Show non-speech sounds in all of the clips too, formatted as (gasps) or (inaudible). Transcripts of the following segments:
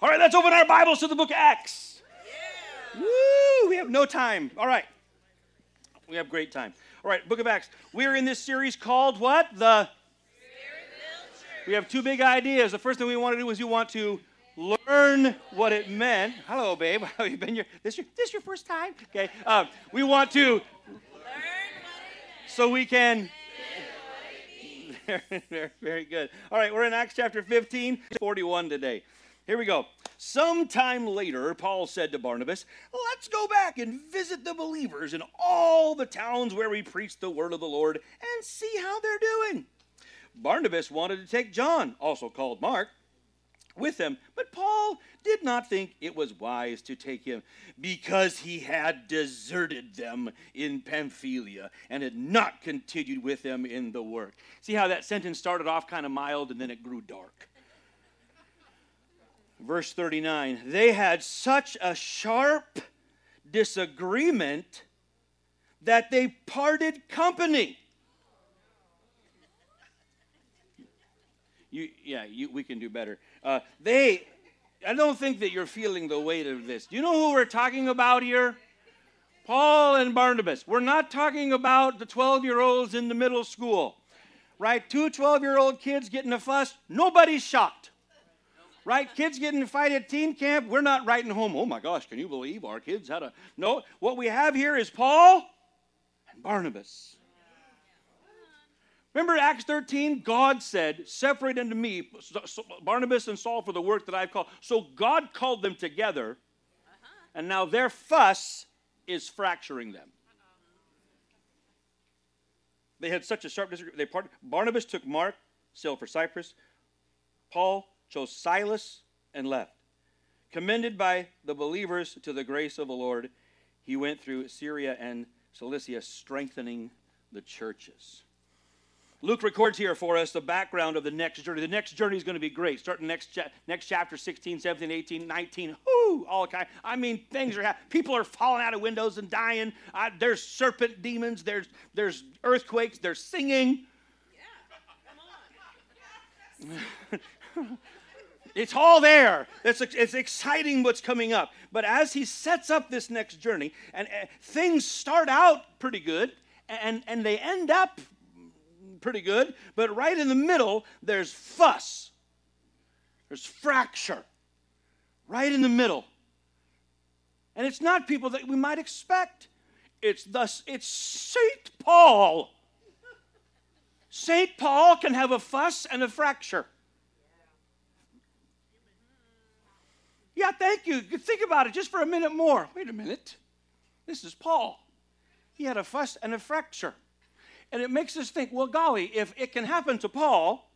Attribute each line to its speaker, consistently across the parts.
Speaker 1: All right, let's open our Bibles to the book of Acts. Woo! We have no time. All right. We have great time. All right, book of Acts. We're in this series called what? The we have two big ideas. The first thing we want to do is you want to learn what it meant. Hello, babe. (laughs) How have you been? here? this your this your first time? Okay. Um, we want to learn what it meant. so we can. (laughs) very, very good. All right, we're in Acts chapter 15, 41 today. Here we go. Sometime later, Paul said to Barnabas, Let's go back and visit the believers in all the towns where we preach the word of the Lord and see how they're doing. Barnabas wanted to take John, also called Mark, with him, but Paul did not think it was wise to take him because he had deserted them in Pamphylia and had not continued with them in the work. See how that sentence started off kind of mild and then it grew dark. Verse 39 They had such a sharp disagreement that they parted company. You, yeah, you, we can do better. Uh, they, I don't think that you're feeling the weight of this. Do you know who we're talking about here? Paul and Barnabas. We're not talking about the 12 year olds in the middle school, right? Two 12 year old kids getting a fuss, nobody's shocked. Right? Kids getting a fight at teen camp, we're not writing home, oh my gosh, can you believe our kids had a. No, what we have here is Paul and Barnabas. Remember Acts 13? God said, Separate unto me Barnabas and Saul for the work that I've called. So God called them together, and now their fuss is fracturing them. They had such a sharp disagreement. They parted. Barnabas took Mark, sailed for Cyprus. Paul chose Silas and left. Commended by the believers to the grace of the Lord, he went through Syria and Cilicia, strengthening the churches. Luke records here for us the background of the next journey. The next journey is going to be great. Starting next cha- next chapter 16, 17, 18, 19. Whoo! All kind. I mean, things are happening. People are falling out of windows and dying. Uh, there's serpent demons. There's there's earthquakes. There's singing. Yeah, come on. (laughs) (laughs) (laughs) (laughs) It's all there. It's, it's exciting what's coming up. But as he sets up this next journey, and uh, things start out pretty good, and, and they end up pretty good, but right in the middle, there's fuss, there's fracture, right in the middle. And it's not people that we might expect. It's thus it's Saint Paul. Saint Paul can have a fuss and a fracture. Yeah, thank you. Think about it just for a minute more. Wait a minute. This is Paul. He had a fuss and a fracture. And it makes us think, well, golly, if it can happen to Paul,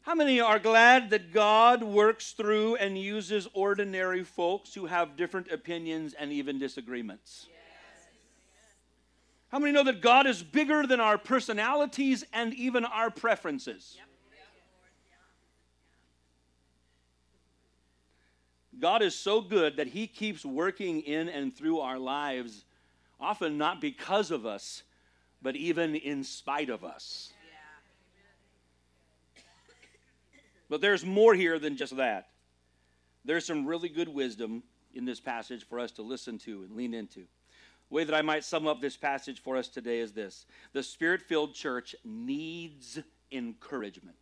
Speaker 1: how many are glad that God works through and uses ordinary folks who have different opinions and even disagreements? How many know that God is bigger than our personalities and even our preferences? Yep. God is so good that He keeps working in and through our lives, often not because of us, but even in spite of us. But there's more here than just that. There's some really good wisdom in this passage for us to listen to and lean into. The way that I might sum up this passage for us today is this The spirit filled church needs encouragement.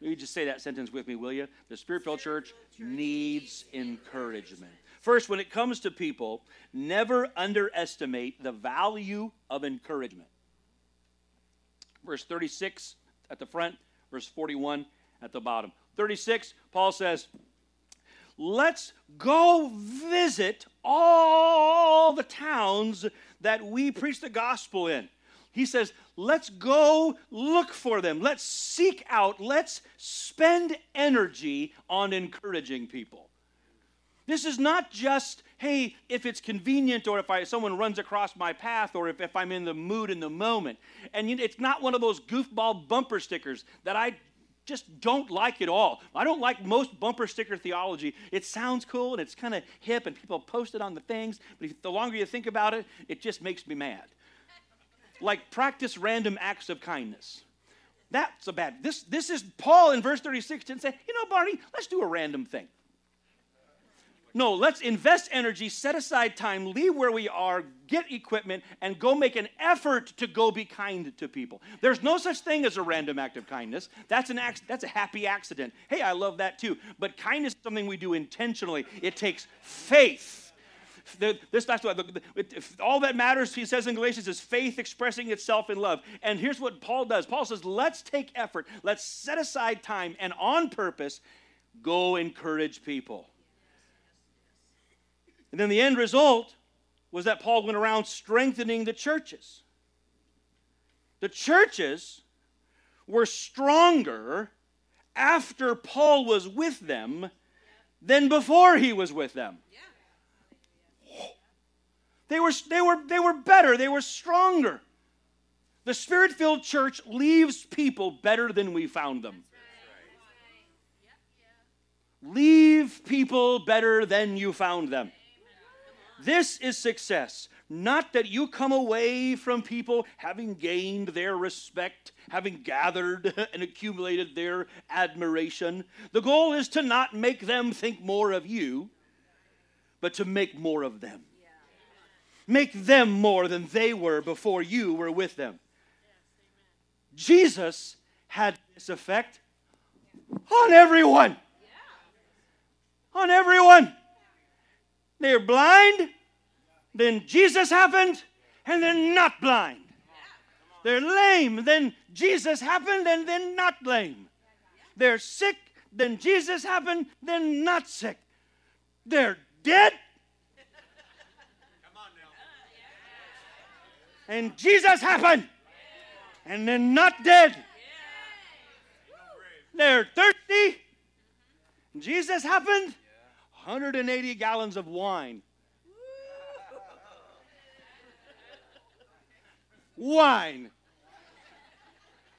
Speaker 1: You just say that sentence with me, will you? The Spirit filled church needs encouragement. First, when it comes to people, never underestimate the value of encouragement. Verse 36 at the front, verse 41 at the bottom. 36, Paul says, Let's go visit all the towns that we preach the gospel in. He says, let's go look for them. Let's seek out, let's spend energy on encouraging people. This is not just, hey, if it's convenient or if I, someone runs across my path or if, if I'm in the mood in the moment. And you it's not one of those goofball bumper stickers that I just don't like at all. I don't like most bumper sticker theology. It sounds cool and it's kind of hip and people post it on the things, but the longer you think about it, it just makes me mad like practice random acts of kindness. That's a bad. This this is Paul in verse 36 didn't say, you know, Barney, let's do a random thing. No, let's invest energy, set aside time, leave where we are, get equipment, and go make an effort to go be kind to people. There's no such thing as a random act of kindness. That's an act, that's a happy accident. Hey, I love that too. But kindness is something we do intentionally. It takes faith. This, that's what, all that matters, he says in Galatians, is faith expressing itself in love. And here's what Paul does Paul says, let's take effort, let's set aside time, and on purpose, go encourage people. And then the end result was that Paul went around strengthening the churches. The churches were stronger after Paul was with them than before he was with them. They were, they, were, they were better, they were stronger. The spirit filled church leaves people better than we found them. Leave people better than you found them. This is success. Not that you come away from people having gained their respect, having gathered (laughs) and accumulated their admiration. The goal is to not make them think more of you, but to make more of them. Make them more than they were before you were with them. Jesus had this effect on everyone. On everyone. They're blind, then Jesus happened, and they're not blind. They're lame, then Jesus happened, and then not lame. They're sick, then Jesus happened, then not sick. They're dead. And Jesus happened, and then not dead. They're thirsty. Jesus happened, 180 gallons of wine. Wine.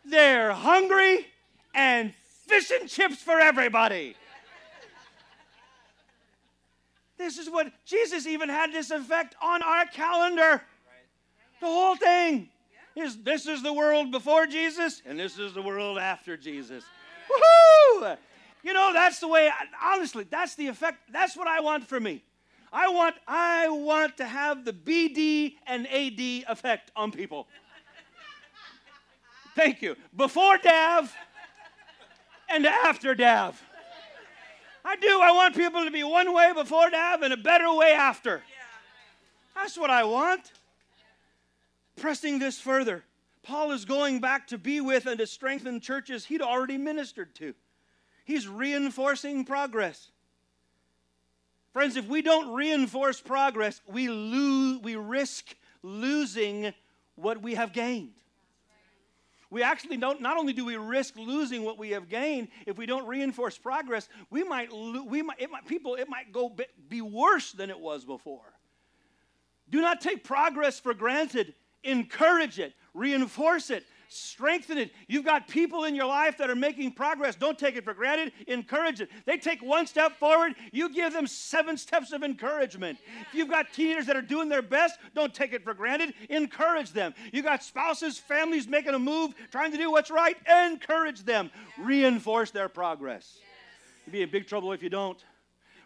Speaker 1: They're hungry and fish and chips for everybody. This is what Jesus even had this effect on our calendar. The whole thing is this is the world before Jesus and this is the world after Jesus. Woohoo! You know, that's the way, honestly, that's the effect, that's what I want for me. I want, I want to have the BD and AD effect on people. (laughs) Thank you. Before Dav and after Dav. I do. I want people to be one way before Dav and a better way after. That's what I want. Pressing this further, Paul is going back to be with and to strengthen churches he'd already ministered to. He's reinforcing progress. Friends, if we don't reinforce progress, we, lose, we risk losing what we have gained. We actually don't, not only do we risk losing what we have gained, if we don't reinforce progress, we might, we might, it might people, it might go be worse than it was before. Do not take progress for granted. Encourage it, reinforce it, strengthen it. You've got people in your life that are making progress. Don't take it for granted. Encourage it. They take one step forward, you give them seven steps of encouragement. If you've got teenagers that are doing their best, don't take it for granted. Encourage them. You've got spouses, families making a move, trying to do what's right. Encourage them. Reinforce their progress. You'd be in big trouble if you don't.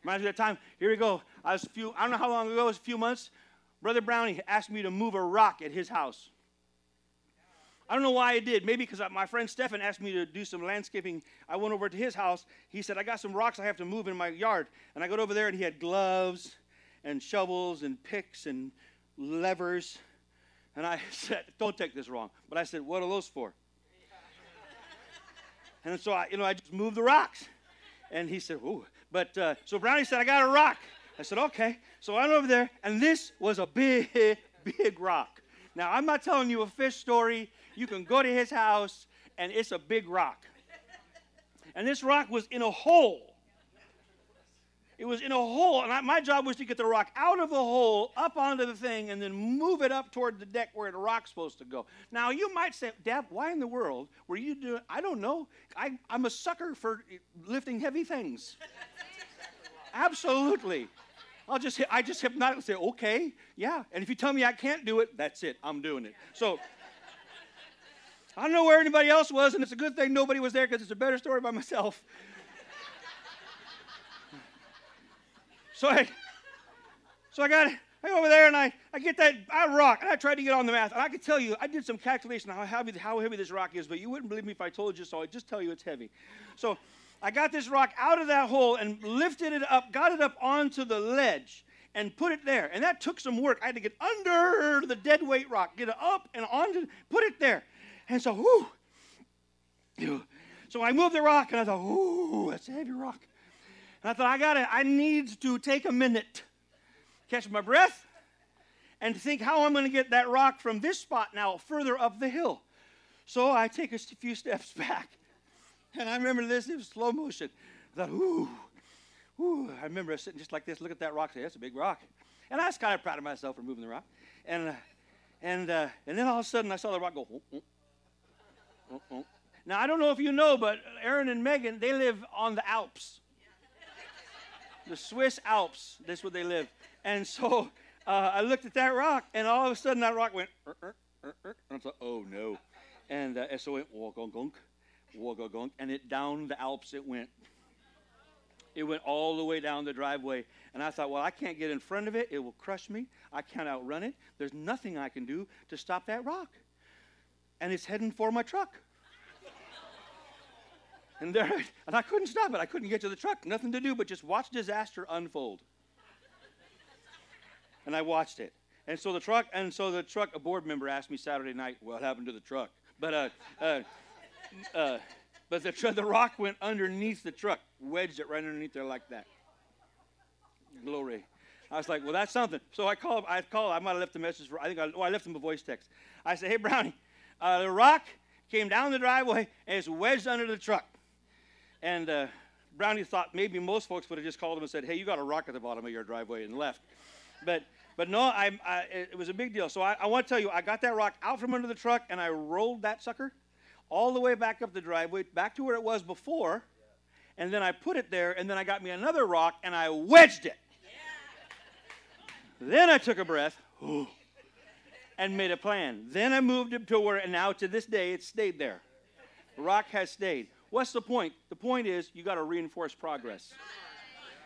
Speaker 1: Reminds me of that time. Here we go. I was a few, I don't know how long ago, it was a few months. Brother Brownie asked me to move a rock at his house. I don't know why I did. Maybe because my friend Stefan asked me to do some landscaping. I went over to his house. He said, I got some rocks I have to move in my yard. And I got over there and he had gloves and shovels and picks and levers. And I (laughs) said, Don't take this wrong. But I said, What are those for? (laughs) and so I, you know, I just moved the rocks. And he said, Ooh. But uh, so Brownie said, I got a rock. I said, Okay. So I went over there, and this was a big, (laughs) big rock. Now, I'm not telling you a fish story. You can go to his house, and it's a big rock. And this rock was in a hole. It was in a hole, and I, my job was to get the rock out of the hole, up onto the thing, and then move it up toward the deck where the rock's supposed to go. Now, you might say, Dad, why in the world were you doing? I don't know. I, I'm a sucker for lifting heavy things. Absolutely. I'll just, I just hypnotically say, okay, yeah. And if you tell me I can't do it, that's it. I'm doing it. So I don't know where anybody else was, and it's a good thing nobody was there because it's a better story by myself. so I, so I got, I go over there and I, I get that I rock, and I tried to get on the math, and I can tell you, I did some calculation on how heavy, how heavy this rock is, but you wouldn't believe me if I told you, so I just tell you it's heavy. So I got this rock out of that hole and lifted it up, got it up onto the ledge and put it there. And that took some work. I had to get under the dead weight rock, get it up and onto, put it there. And so, whoo. So I moved the rock and I thought, ooh, that's a heavy rock. And I thought, I got it. I need to take a minute, catch my breath, and think how I'm going to get that rock from this spot now further up the hill. So I take a few steps (laughs) back. And I remember this, it was slow motion. I thought, ooh, ooh. I remember sitting just like this, look at that rock, say, that's a big rock. And I was kind of proud of myself for moving the rock. And, uh, and, uh, and then all of a sudden I saw the rock go, oh, oh, oh, now, I don't know if you know, but Aaron and Megan, they live on the Alps. The Swiss Alps, that's where they live. And so uh, I looked at that rock, and all of a sudden that rock went, er, er, er, er. and I thought, oh no. And, uh, and so it went, gunk, gunk, and it down the Alps it went. It went all the way down the driveway. And I thought, well, I can't get in front of it. It will crush me. I can't outrun it. There's nothing I can do to stop that rock. And it's heading for my truck. (laughs) And there, and I couldn't stop it. I couldn't get to the truck. Nothing to do but just watch disaster unfold. And I watched it. And so the truck, and so the truck, a board member asked me Saturday night, what happened to the truck? But, uh, uh, uh, but the, the rock went underneath the truck, wedged it right underneath there like that. Glory. I was like, well, that's something. So I called, I called, I might have left a message for, I think I, oh, I left him a voice text. I said, hey, Brownie, uh, the rock came down the driveway and it's wedged under the truck. And uh, Brownie thought maybe most folks would have just called him and said, "Hey, you got a rock at the bottom of your driveway," and left. But but no, I, I it was a big deal. So I, I want to tell you, I got that rock out from under the truck and I rolled that sucker all the way back up the driveway, back to where it was before, and then I put it there, and then I got me another rock and I wedged it. Then I took a breath (gasps) and made a plan. Then I moved it to where, and now to this day, it stayed there. Rock has stayed. What's the point? The point is you got to reinforce progress.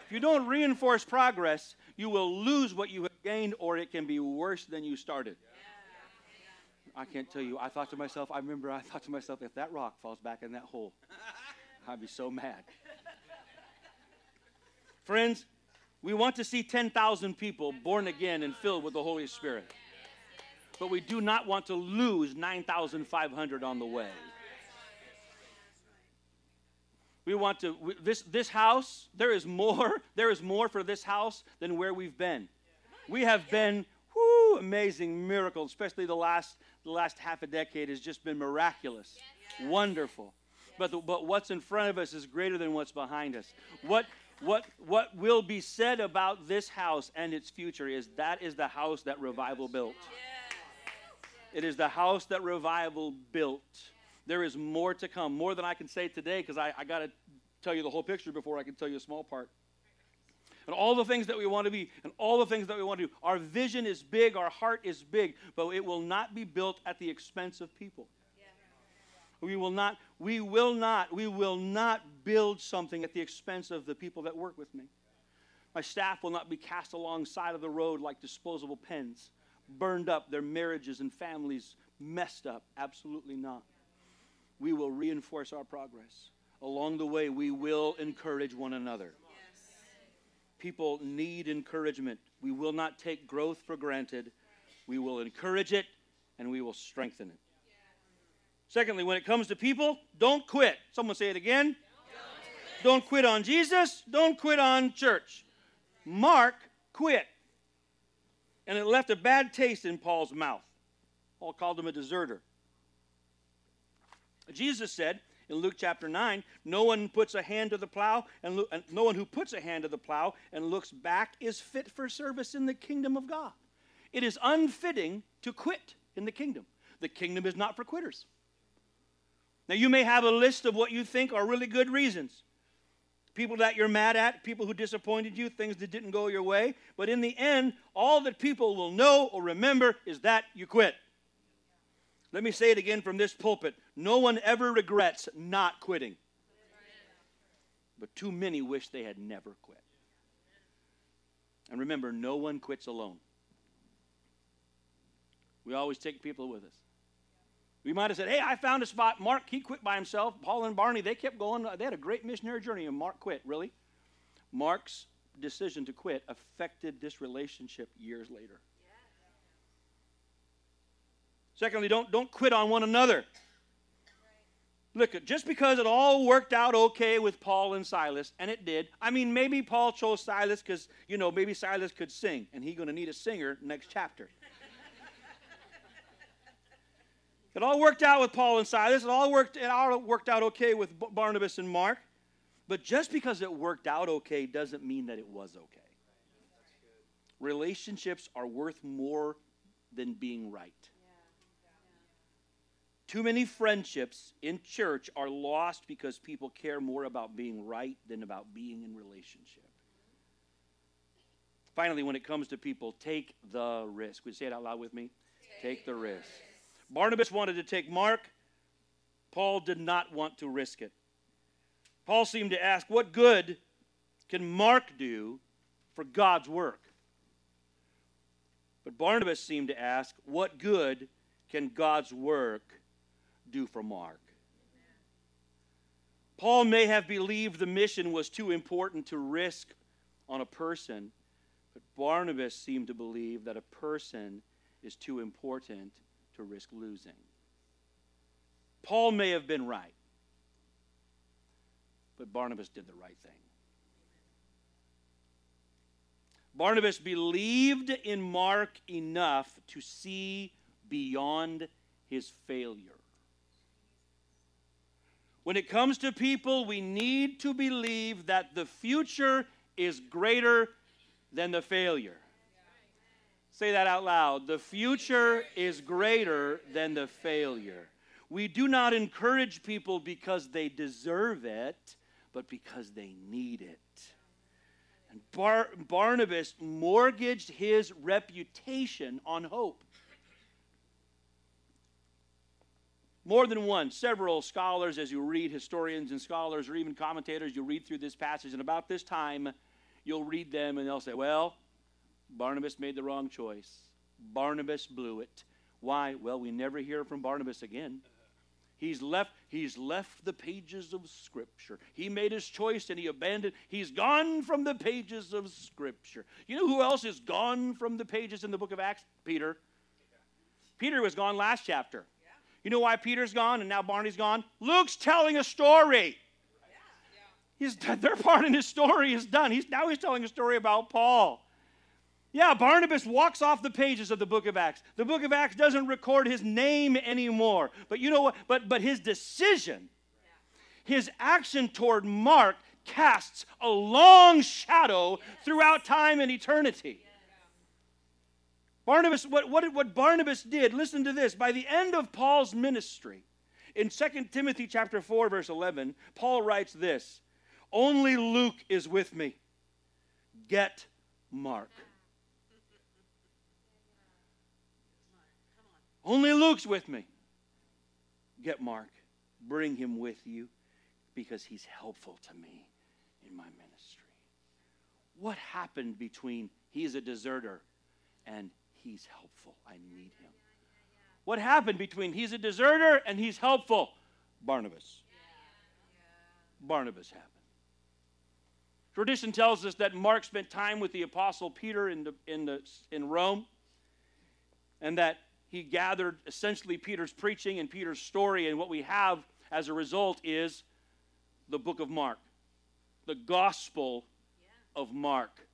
Speaker 1: If you don't reinforce progress, you will lose what you have gained, or it can be worse than you started. I can't tell you. I thought to myself, I remember I thought to myself, if that rock falls back in that hole, I'd be so mad. Friends, we want to see 10,000 people born again and filled with the Holy Spirit. But we do not want to lose 9,500 on the way. We want to this this house, there is more, (laughs) there is more for this house than where we've been. We have been amazing miracles, especially the last the last half a decade has just been miraculous. Wonderful. But the, but what's in front of us is greater than what's behind us. What what what will be said about this house and its future is that is the house that revival built. It is the house that revival built. There is more to come, more than I can say today, because I, I got to tell you the whole picture before I can tell you a small part. And all the things that we want to be, and all the things that we want to do. Our vision is big, our heart is big, but it will not be built at the expense of people. We will not, we will not, we will not build something at the expense of the people that work with me. My staff will not be cast alongside of the road like disposable pens, burned up, their marriages and families messed up. Absolutely not we will reinforce our progress. Along the way, we will encourage one another. People need encouragement. We will not take growth for granted. We will encourage it and we will strengthen it. Secondly, when it comes to people, don't quit. Someone say it again. Don't quit, on Jesus. Don't quit on church. Mark quit. And it left a bad taste in Paul's mouth. Paul called him a deserter. Jesus said in Luke chapter 9, no one puts a hand to the plow and, lo- and no one who puts a hand to the plow and looks back is fit for service in the kingdom of God. It is unfitting to quit in the kingdom. The kingdom is not for quitters. Now, you may have a list of what you think are really good reasons. People that you're mad at, people who disappointed you, things that didn't go your way. But in the end, all that people will know or remember is that you quit. Let me say it again from this pulpit. No one ever regrets not quitting. But too many wish they had never quit. And remember, no one quits alone. We always take people with us. We might have said, hey, I found a spot. Mark, he quit by himself. Paul and Barney, they kept going. They had a great missionary journey, and Mark quit. Really? Mark's decision to quit affected this relationship years later. Secondly, don't, don't quit on one another. Look, just because it all worked out okay with Paul and Silas, and it did. I mean, maybe Paul chose Silas because, you know, maybe Silas could sing, and he's going to need a singer next chapter. (laughs) it all worked out with Paul and Silas. It all worked, it all worked out okay with Barnabas and Mark. But just because it worked out okay doesn't mean that it was okay. Relationships are worth more than being right. Too many friendships in church are lost because people care more about being right than about being in relationship. Finally, when it comes to people, take the risk. Would you say it out loud with me? Take, take the risk. Barnabas wanted to take Mark. Paul did not want to risk it. Paul seemed to ask, What good can Mark do for God's work? But Barnabas seemed to ask, What good can God's work do for Mark? Paul may have believed the mission was too important to risk on a person, but Barnabas seemed to believe that a person is too important to risk losing. Paul may have been right. But Barnabas did the right thing. Barnabas believed in Mark enough to see beyond his failure. When it comes to people, we need to believe that the future is greater than the failure. Say that out loud. The future is greater than the failure. We do not encourage people because they deserve it but because they need it. And Bar- Barnabas mortgaged his reputation on hope. More than one, several scholars, as you read, historians and scholars, or even commentators, you read through this passage, and about this time, you'll read them and they'll say, Well, Barnabas made the wrong choice. Barnabas blew it. Why? Well, we never hear from Barnabas again. He's left, he's left the pages of Scripture. He made his choice and he abandoned. He's gone from the pages of Scripture. You know who else is gone from the pages in the book of Acts? Peter. Peter was gone last chapter. You know why Peter's gone and now Barney's gone? Luke's telling a story. He's, their part in his story is done. He's, now he's telling a story about Paul. Yeah, Barnabas walks off the pages of the book of Acts. The book of Acts doesn't record his name anymore. But you know what? But, but his decision, his action toward Mark casts a long shadow throughout time and eternity. Barnabas, what, what, what Barnabas did, listen to this. By the end of Paul's ministry, in 2 Timothy chapter 4, verse 11, Paul writes this Only Luke is with me. Get Mark. Only Luke's with me. Get Mark. Bring him with you because he's helpful to me in my ministry. What happened between he's a deserter and he's helpful? I need him. What happened between he's a deserter and he's helpful? Barnabas. Barnabas happened. Tradition tells us that Mark spent time with the apostle Peter in, the, in, the, in Rome and that he gathered essentially Peter's preaching and Peter's story, and what we have as a result is the book of Mark, the gospel of Mark,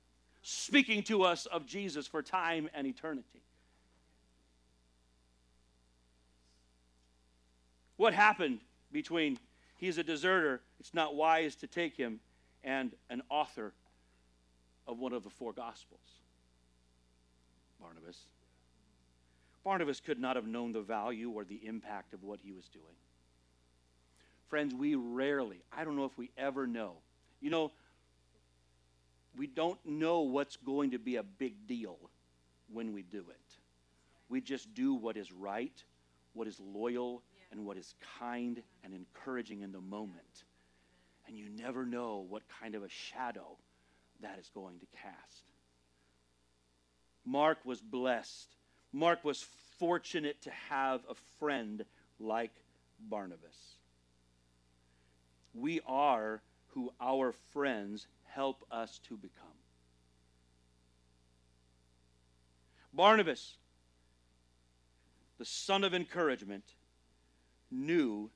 Speaker 1: speaking to us of Jesus for time and eternity. What happened between he's a deserter, it's not wise to take him, and an author of one of the four gospels? Barnabas. Barnabas could not have known the value or the impact of what he was doing. Friends, we rarely, I don't know if we ever know. You know, we don't know what's going to be a big deal when we do it. We just do what is right what is loyal and what is kind and encouraging in the moment. And you never know what kind of a shadow that is going to cast. Mark was blessed. Mark was fortunate to have a friend like Barnabas. We are who our friends help us to become. Barnabas, the son of encouragement, knew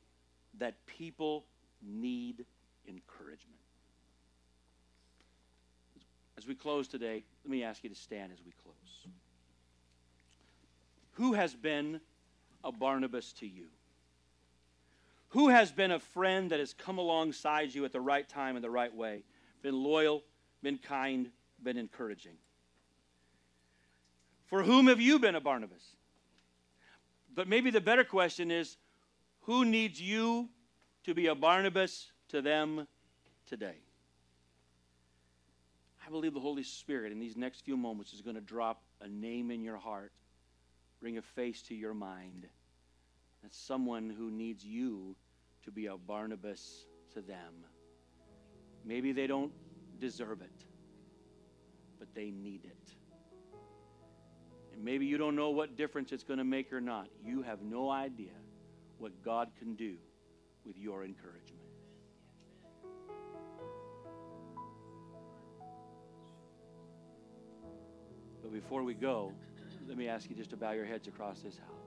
Speaker 1: that people need encouragement. As we close today, let me ask you to stand as we close. Who has been a Barnabas to you? Who has been a friend that has come alongside you at the right time in the right way? Been loyal, been kind, been encouraging. For whom have you been a Barnabas? But maybe the better question is who needs you to be a Barnabas to them today? I believe the Holy Spirit in these next few moments is going to drop a name in your heart, bring a face to your mind. That's someone who needs you to be a Barnabas to them. Maybe they don't deserve it, but they need it. And maybe you don't know what difference it's going to make or not. You have no idea what God can do with your encouragement. But before we go, let me ask you just to bow your heads across this house.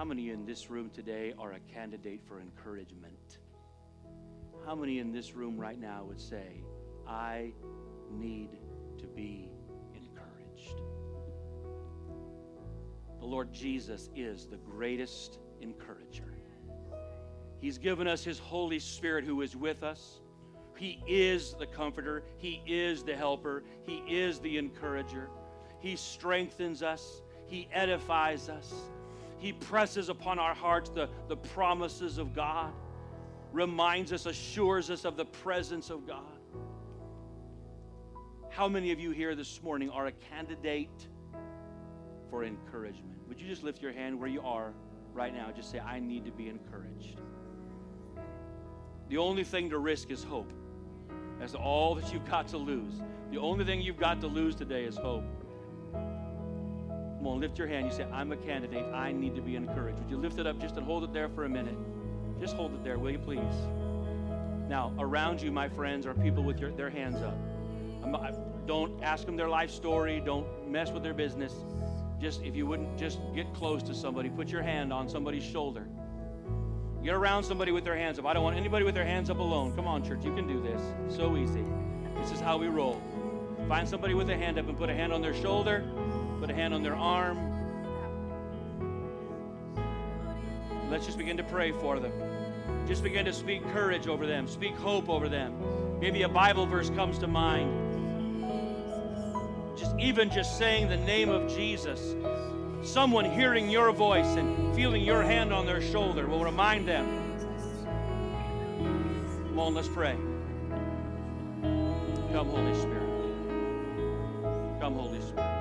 Speaker 1: How many in this room today are a candidate for encouragement? How many in this room right now would say, I need to be encouraged? The Lord Jesus is the greatest encourager. He's given us His Holy Spirit who is with us. He is the comforter. He is the helper. He is the encourager. He strengthens us. He edifies us. He presses upon our hearts the, the promises of God, reminds us, assures us of the presence of God. How many of you here this morning are a candidate for encouragement? Would you just lift your hand where you are right now? Just say, I need to be encouraged. The only thing to risk is hope. That's all that you've got to lose. The only thing you've got to lose today is hope. Come on, lift your hand. You say, I'm a candidate. I need to be encouraged. Would you lift it up just and hold it there for a minute? Just hold it there, will you please? Now, around you, my friends, are people with your, their hands up. I, don't ask them their life story. Don't mess with their business. Just, if you wouldn't, just get close to somebody. Put your hand on somebody's shoulder. Get around somebody with their hands up. I don't want anybody with their hands up alone. Come on, church. You can do this. So easy. This is how we roll. Find somebody with a hand up and put a hand on their shoulder, put a hand on their arm. Let's just begin to pray for them. Just begin to speak courage over them, speak hope over them. Maybe a Bible verse comes to mind. Just even just saying the name of Jesus someone hearing your voice and feeling your hand on their shoulder will remind them. Come on, let's pray. Come, Holy Spirit. Come, Holy Spirit.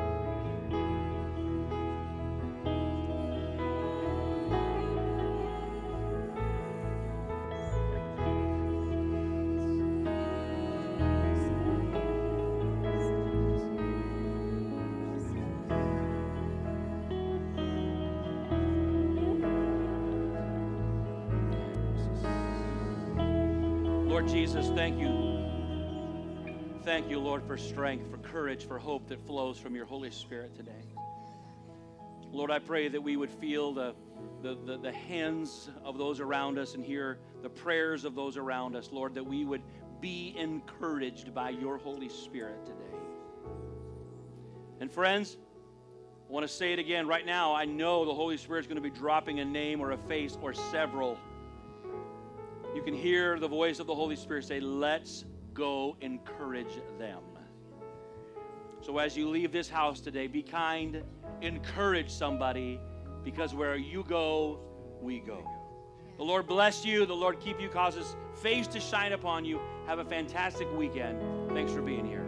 Speaker 1: Lord Jesus, thank you. Thank you, Lord, for strength, for courage, for hope that flows from your Holy Spirit today. Lord, I pray that we would feel the, the, the, the, hands of those around us and hear the prayers of those around us, Lord, that we would be encouraged by your Holy Spirit today. And friends, I want to say it again right now. I know the Holy Spirit is going to be dropping a name or a face or several you can hear the voice of the Holy Spirit say, Let's go encourage them. So as you leave this house today, be kind, encourage somebody, because where you go, we go. The Lord bless you. The Lord keep you, cause his face to shine upon you. Have a fantastic weekend. Thanks for being here.